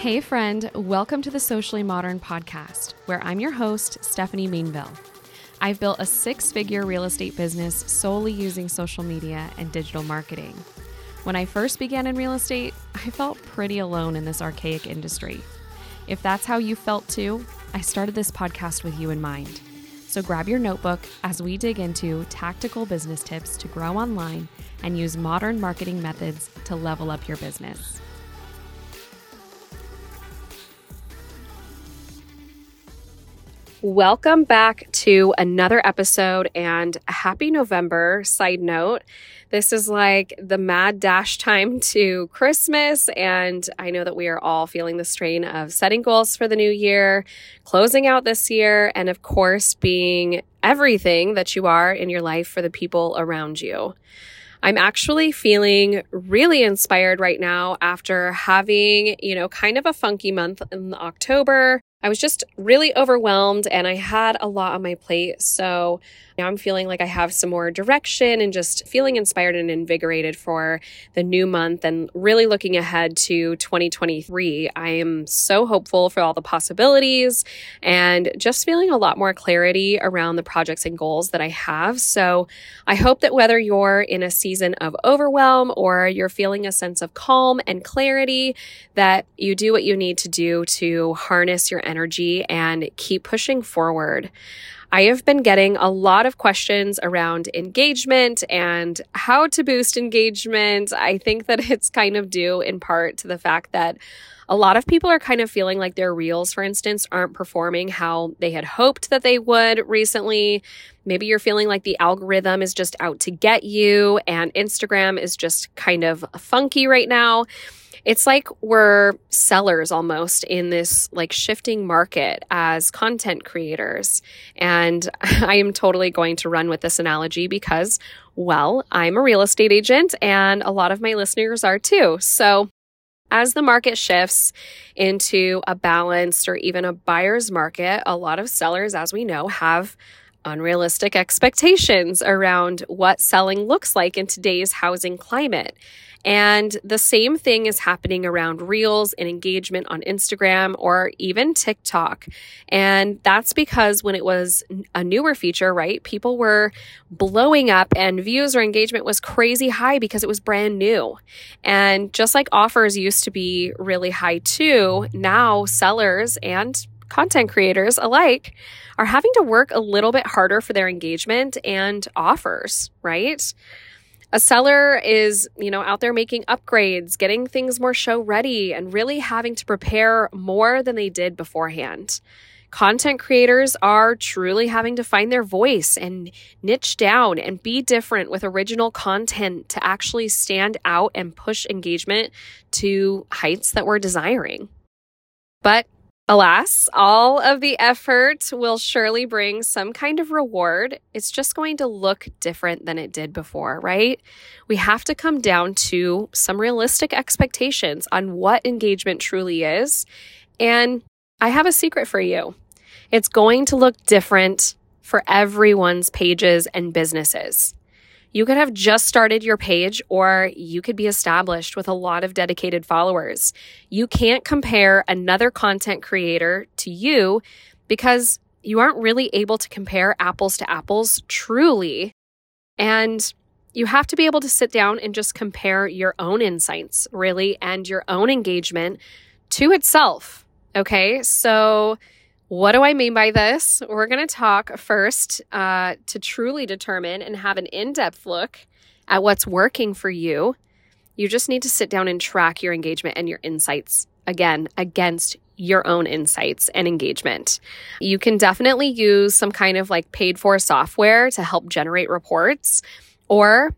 Hey, friend, welcome to the Socially Modern podcast, where I'm your host, Stephanie Mainville. I've built a six figure real estate business solely using social media and digital marketing. When I first began in real estate, I felt pretty alone in this archaic industry. If that's how you felt too, I started this podcast with you in mind. So grab your notebook as we dig into tactical business tips to grow online and use modern marketing methods to level up your business. Welcome back to another episode and happy November. Side note, this is like the mad dash time to Christmas, and I know that we are all feeling the strain of setting goals for the new year, closing out this year, and of course, being everything that you are in your life for the people around you. I'm actually feeling really inspired right now after having, you know, kind of a funky month in October. I was just really overwhelmed and I had a lot on my plate. So now I'm feeling like I have some more direction and just feeling inspired and invigorated for the new month and really looking ahead to 2023. I am so hopeful for all the possibilities and just feeling a lot more clarity around the projects and goals that I have. So I hope that whether you're in a season of overwhelm or you're feeling a sense of calm and clarity, that you do what you need to do to harness your energy and keep pushing forward. I have been getting a lot of questions around engagement and how to boost engagement. I think that it's kind of due in part to the fact that a lot of people are kind of feeling like their reels, for instance, aren't performing how they had hoped that they would recently. Maybe you're feeling like the algorithm is just out to get you and Instagram is just kind of funky right now it's like we're sellers almost in this like shifting market as content creators. And I am totally going to run with this analogy because, well, I'm a real estate agent and a lot of my listeners are too. So as the market shifts into a balanced or even a buyer's market, a lot of sellers, as we know, have unrealistic expectations around what selling looks like in today's housing climate. And the same thing is happening around reels and engagement on Instagram or even TikTok. And that's because when it was a newer feature, right, people were blowing up and views or engagement was crazy high because it was brand new. And just like offers used to be really high too, now sellers and content creators alike are having to work a little bit harder for their engagement and offers, right? A seller is, you know, out there making upgrades, getting things more show ready, and really having to prepare more than they did beforehand. Content creators are truly having to find their voice and niche down and be different with original content to actually stand out and push engagement to heights that we're desiring. But Alas, all of the effort will surely bring some kind of reward. It's just going to look different than it did before, right? We have to come down to some realistic expectations on what engagement truly is. And I have a secret for you it's going to look different for everyone's pages and businesses. You could have just started your page or you could be established with a lot of dedicated followers. You can't compare another content creator to you because you aren't really able to compare apples to apples truly. And you have to be able to sit down and just compare your own insights, really, and your own engagement to itself. Okay. So, what do I mean by this? We're going to talk first uh, to truly determine and have an in depth look at what's working for you. You just need to sit down and track your engagement and your insights again against your own insights and engagement. You can definitely use some kind of like paid for software to help generate reports. Or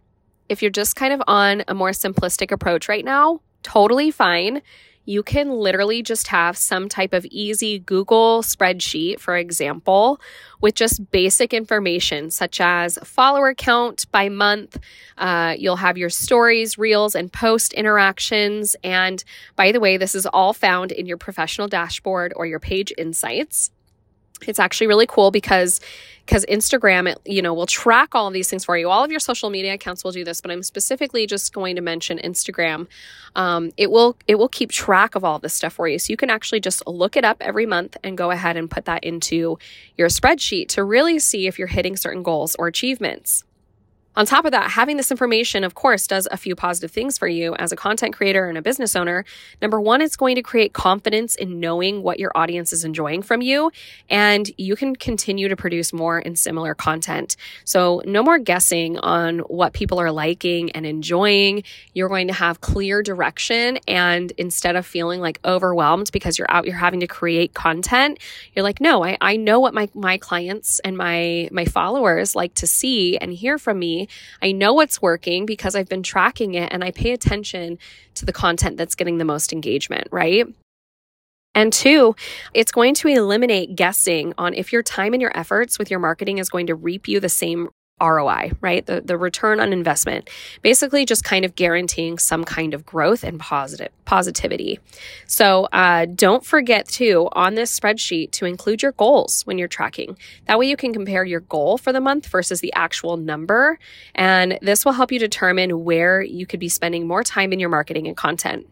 if you're just kind of on a more simplistic approach right now, totally fine you can literally just have some type of easy Google spreadsheet, for example, with just basic information such as follower count by month. Uh, you'll have your stories, reels, and post interactions. And by the way, this is all found in your professional dashboard or your page insights. It's actually really cool because because Instagram, it, you know, will track all of these things for you. All of your social media accounts will do this, but I'm specifically just going to mention Instagram. Um, it will it will keep track of all this stuff for you, so you can actually just look it up every month and go ahead and put that into your spreadsheet to really see if you're hitting certain goals or achievements. On top of that, having this information, of course, does a few positive things for you as a content creator and a business owner. Number one, it's going to create confidence in knowing what your audience is enjoying from you, and you can continue to produce more and similar content. So, no more guessing on what people are liking and enjoying. You're going to have clear direction, and instead of feeling like overwhelmed because you're out, you're having to create content, you're like, no, I, I know what my, my clients and my, my followers like to see and hear from me I know what's working because I've been tracking it and I pay attention to the content that's getting the most engagement, right? And two, it's going to eliminate guessing on if your time and your efforts with your marketing is going to reap you the same ROI, right? The, the return on investment, basically just kind of guaranteeing some kind of growth and positive positivity. So uh, don't forget to on this spreadsheet to include your goals when you're tracking. That way you can compare your goal for the month versus the actual number, and this will help you determine where you could be spending more time in your marketing and content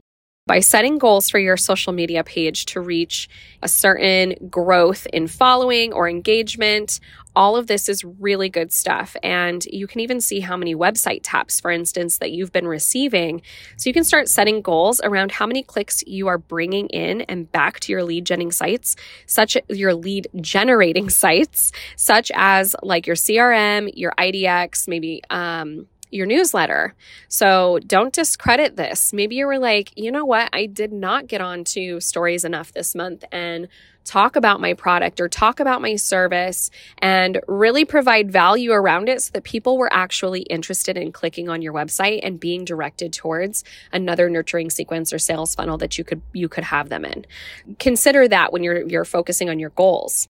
by setting goals for your social media page to reach a certain growth in following or engagement. All of this is really good stuff. And you can even see how many website taps, for instance, that you've been receiving. So you can start setting goals around how many clicks you are bringing in and back to your lead generating sites, such your lead generating sites, such as like your CRM, your IDX, maybe um, your newsletter. So don't discredit this. Maybe you were like, you know what? I did not get on to stories enough this month and talk about my product or talk about my service and really provide value around it so that people were actually interested in clicking on your website and being directed towards another nurturing sequence or sales funnel that you could you could have them in. Consider that when you're you're focusing on your goals.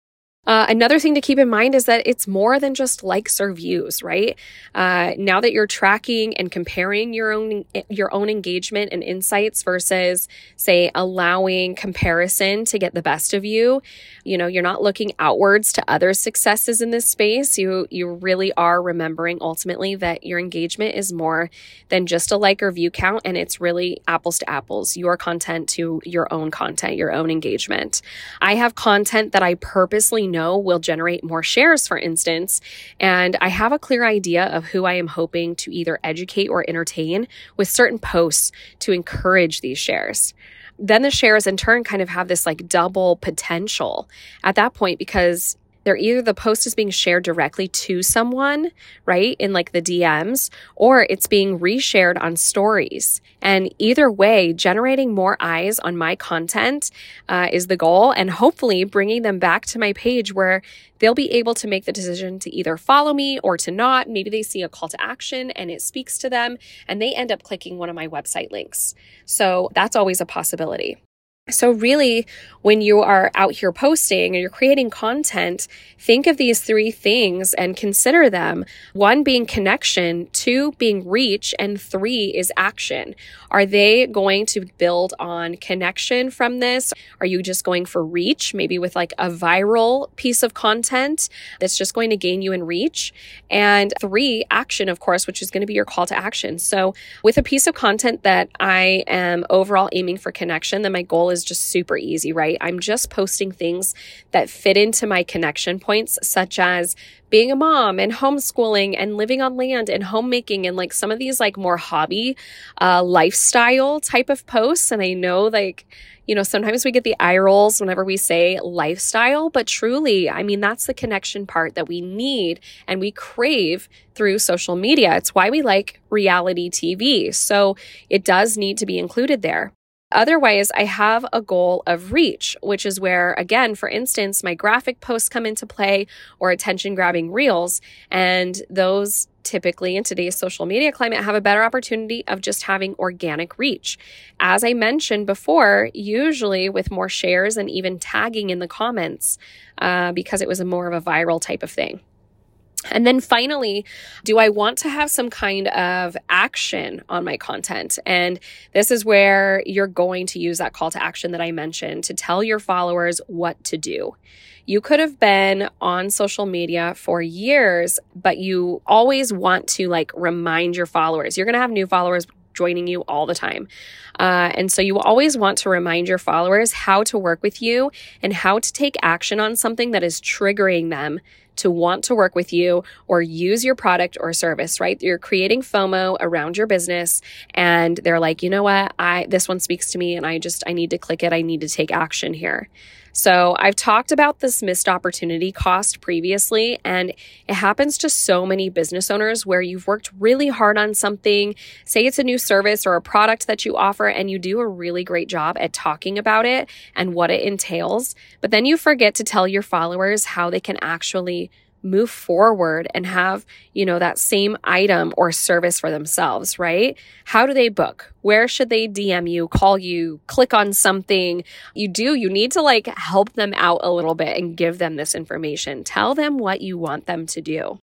Uh, another thing to keep in mind is that it's more than just likes or views, right? Uh, now that you're tracking and comparing your own your own engagement and insights versus, say, allowing comparison to get the best of you, you know, you're not looking outwards to other successes in this space. You you really are remembering ultimately that your engagement is more than just a like or view count, and it's really apples to apples. Your content to your own content, your own engagement. I have content that I purposely know will generate more shares, for instance. And I have a clear idea of who I am hoping to either educate or entertain with certain posts to encourage these shares then the shares in turn kind of have this like double potential at that point because they're either the post is being shared directly to someone, right, in like the DMs, or it's being reshared on stories. And either way, generating more eyes on my content uh, is the goal, and hopefully bringing them back to my page where they'll be able to make the decision to either follow me or to not. Maybe they see a call to action and it speaks to them, and they end up clicking one of my website links. So that's always a possibility. So, really, when you are out here posting and you're creating content, think of these three things and consider them. One being connection, two being reach, and three is action. Are they going to build on connection from this? Are you just going for reach, maybe with like a viral piece of content that's just going to gain you in reach? And three, action, of course, which is going to be your call to action. So, with a piece of content that I am overall aiming for connection, then my goal is is just super easy, right? I'm just posting things that fit into my connection points, such as being a mom and homeschooling and living on land and homemaking and like some of these like more hobby uh, lifestyle type of posts. And I know like, you know, sometimes we get the eye rolls whenever we say lifestyle, but truly, I mean, that's the connection part that we need and we crave through social media. It's why we like reality TV. So it does need to be included there. Otherwise, I have a goal of reach, which is where, again, for instance, my graphic posts come into play or attention grabbing reels. And those typically in today's social media climate have a better opportunity of just having organic reach. As I mentioned before, usually with more shares and even tagging in the comments uh, because it was a more of a viral type of thing. And then finally, do I want to have some kind of action on my content? And this is where you're going to use that call to action that I mentioned to tell your followers what to do. You could have been on social media for years, but you always want to like remind your followers. You're going to have new followers joining you all the time. Uh, and so you always want to remind your followers how to work with you and how to take action on something that is triggering them to want to work with you or use your product or service, right? You're creating FOMO around your business and they're like, "You know what? I this one speaks to me and I just I need to click it. I need to take action here." So, I've talked about this missed opportunity cost previously, and it happens to so many business owners where you've worked really hard on something. Say it's a new service or a product that you offer, and you do a really great job at talking about it and what it entails, but then you forget to tell your followers how they can actually move forward and have, you know, that same item or service for themselves, right? How do they book? Where should they DM you, call you, click on something? You do, you need to like help them out a little bit and give them this information. Tell them what you want them to do.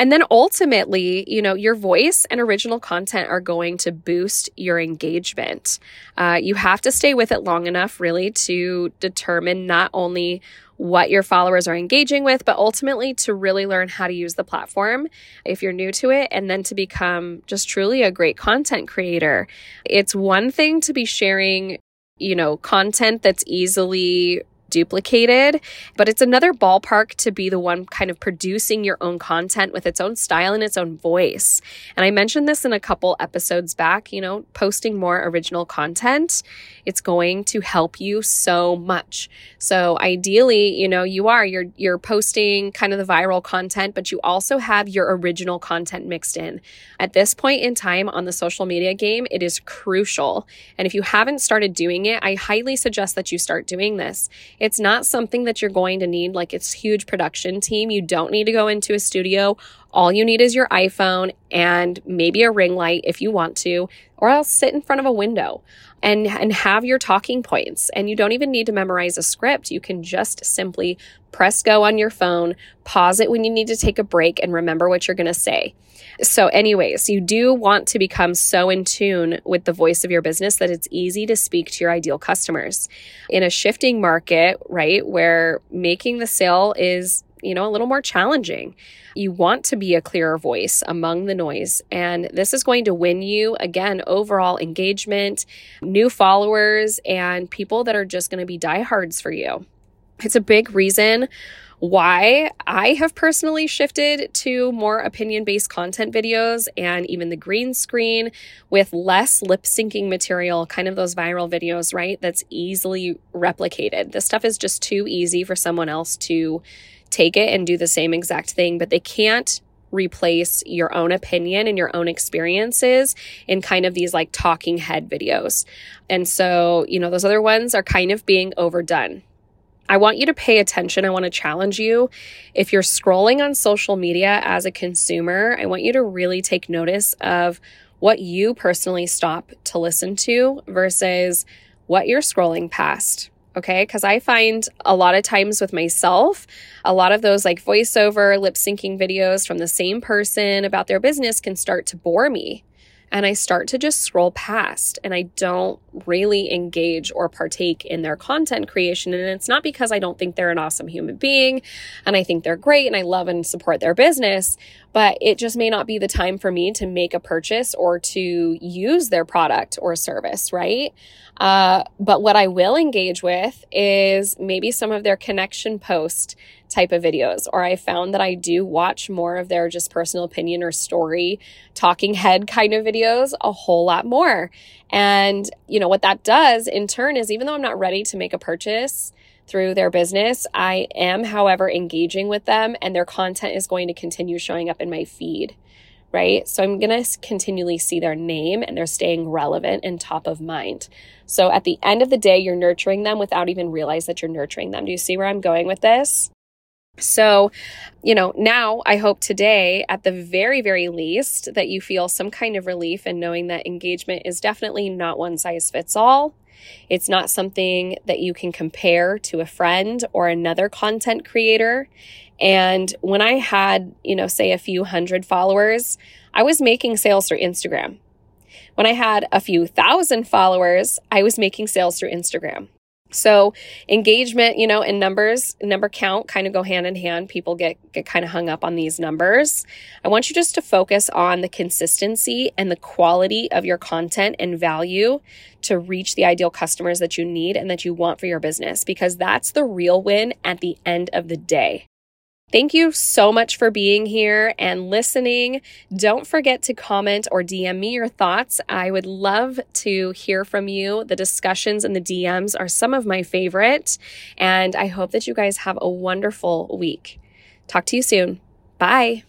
And then ultimately, you know, your voice and original content are going to boost your engagement. Uh, you have to stay with it long enough, really, to determine not only what your followers are engaging with, but ultimately to really learn how to use the platform if you're new to it, and then to become just truly a great content creator. It's one thing to be sharing, you know, content that's easily duplicated, but it's another ballpark to be the one kind of producing your own content with its own style and its own voice. And I mentioned this in a couple episodes back, you know, posting more original content, it's going to help you so much. So ideally, you know, you are you're you're posting kind of the viral content, but you also have your original content mixed in. At this point in time on the social media game, it is crucial. And if you haven't started doing it, I highly suggest that you start doing this. It's not something that you're going to need like it's huge production team. You don't need to go into a studio. All you need is your iPhone and maybe a ring light if you want to, or else sit in front of a window and and have your talking points and you don't even need to memorize a script you can just simply press go on your phone pause it when you need to take a break and remember what you're going to say so anyways you do want to become so in tune with the voice of your business that it's easy to speak to your ideal customers in a shifting market right where making the sale is you know, a little more challenging. You want to be a clearer voice among the noise. And this is going to win you, again, overall engagement, new followers, and people that are just going to be diehards for you. It's a big reason why I have personally shifted to more opinion based content videos and even the green screen with less lip syncing material, kind of those viral videos, right? That's easily replicated. This stuff is just too easy for someone else to take it and do the same exact thing, but they can't replace your own opinion and your own experiences in kind of these like talking head videos. And so, you know, those other ones are kind of being overdone. I want you to pay attention. I want to challenge you. If you're scrolling on social media as a consumer, I want you to really take notice of what you personally stop to listen to versus what you're scrolling past okay? Because I find a lot of times with myself, a lot of those like voiceover, lip syncing videos from the same person about their business can start to bore me and I start to just scroll past and I don't really engage or partake in their content creation. And it's not because I don't think they're an awesome human being and I think they're great and I love and support their business, but it just may not be the time for me to make a purchase or to use their product or service, right? Uh, but what I will engage with is maybe some of their connection post type of videos, or I found that I do watch more of their just personal opinion or story, talking head kind of videos a whole lot more. And, you know, what that does in turn is even though I'm not ready to make a purchase, through their business. I am, however, engaging with them and their content is going to continue showing up in my feed, right? So I'm going to continually see their name and they're staying relevant and top of mind. So at the end of the day, you're nurturing them without even realize that you're nurturing them. Do you see where I'm going with this? So, you know, now I hope today, at the very, very least, that you feel some kind of relief in knowing that engagement is definitely not one size fits all. It's not something that you can compare to a friend or another content creator. And when I had, you know, say a few hundred followers, I was making sales through Instagram. When I had a few thousand followers, I was making sales through Instagram. So engagement, you know, and numbers, number count kind of go hand in hand. People get get kind of hung up on these numbers. I want you just to focus on the consistency and the quality of your content and value to reach the ideal customers that you need and that you want for your business because that's the real win at the end of the day. Thank you so much for being here and listening. Don't forget to comment or DM me your thoughts. I would love to hear from you. The discussions and the DMs are some of my favorite. And I hope that you guys have a wonderful week. Talk to you soon. Bye.